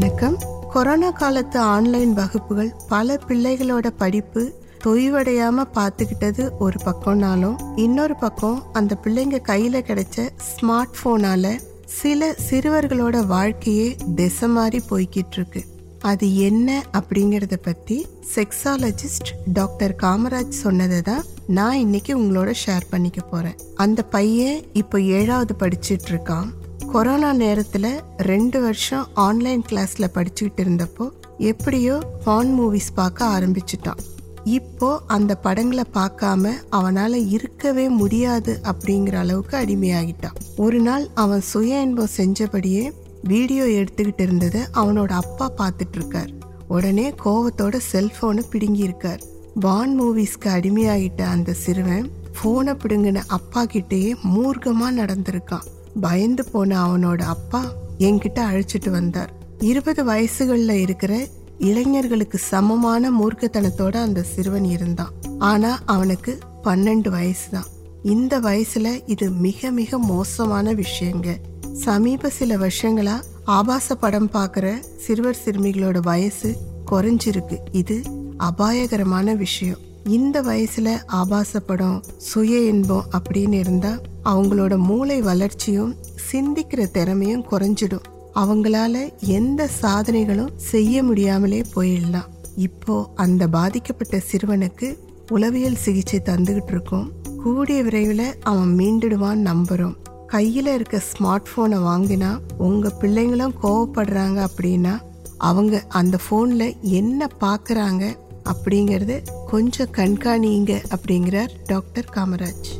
வணக்கம். கொரோனா காலத்து ஆன்லைன் வகுப்புகள் பல பிள்ளைகளோட படிப்பு தொய்வடையாம பார்த்துக்கிட்டது ஒரு பக்கம்னாலும் இன்னொரு பக்கம் அந்த பிள்ளைங்க கையில கிடைச்ச ஸ்மார்ட் போனால சில சிறுவர்களோட வாழ்க்கையே திசை மாறி போய்கிட்டு இருக்கு அது என்ன அப்படிங்கறத பத்தி செக்ஸாலஜிஸ்ட் டாக்டர் காமராஜ் சொன்னதை தான் நான் இன்னைக்கு உங்களோட ஷேர் பண்ணிக்க போறேன். அந்த பையன் இப்போ ஏழாவது படிச்சிட்டு இருக்கான் கொரோனா நேரத்தில் ரெண்டு வருஷம் ஆன்லைன் கிளாஸில் படிச்சுக்கிட்டு இருந்தப்போ எப்படியோ ஃபான் மூவிஸ் பார்க்க ஆரம்பிச்சிட்டான். இப்போ அந்த படங்களை பார்க்காம அவனால் இருக்கவே முடியாது அப்படிங்கிற அளவுக்கு அடிமையாகிட்டான். ஒரு நாள் அவன் சுய இன்பம் செஞ்சபடியே வீடியோ எடுத்துக்கிட்டு இருந்ததை அவனோட அப்பா பார்த்துட்டு இருக்கார் உடனே கோவத்தோட செல்போனை பிடுங்கியிருக்கார். வான் பான் மூவிஸ்க்கு அடிமையாகிட்ட அந்த சிறுவன் ஃபோனை பிடுங்கின அப்பா கிட்டேயே மூர்க்கமாக நடந்திருக்கான். பயந்து போன அவனோட அப்பா என்கிட்ட அழைச்சிட்டு வந்தார். இருபது வயசுகள்ல இருக்கிற இளைஞர்களுக்கு சமமான மூர்க்கத்தனத்தோட அந்த சிறுவன் இருந்தான். ஆனா அவனுக்கு பன்னெண்டு வயசு தான் இந்த வயசுல இது மிக மிக மோசமான விஷயங்க. சமீப சில வருஷங்களா ஆபாச படம் பார்க்குற சிறுவர் சிறுமிகளோட வயசு குறைஞ்சிருக்கு. இது அபாயகரமான விஷயம். இந்த வயசுல ஆபாச படம் சுய இன்பம் அப்படின்னு இருந்தா அவங்களோட மூளை வளர்ச்சியும் சிந்திக்கிற திறமையும் குறைஞ்சிடும். அவங்களால எந்த சாதனைகளும் செய்ய முடியாமலே போயிடலாம். இப்போ அந்த பாதிக்கப்பட்ட சிறுவனுக்கு உளவியல் சிகிச்சை தந்துகிட்டு இருக்கோம். கூடிய விரைவில் அவன் மீண்டுடுவான் நம்புறோம். கையில இருக்க ஸ்மார்ட் போனை வாங்கினா உங்க பிள்ளைங்களும் கோவப்படுறாங்க அப்படின்னா அவங்க அந்த போன்ல என்ன பார்க்குறாங்க அப்படிங்கறது கொஞ்சம் கண்காணிங்க அப்படிங்கிறார் டாக்டர் காமராஜ்.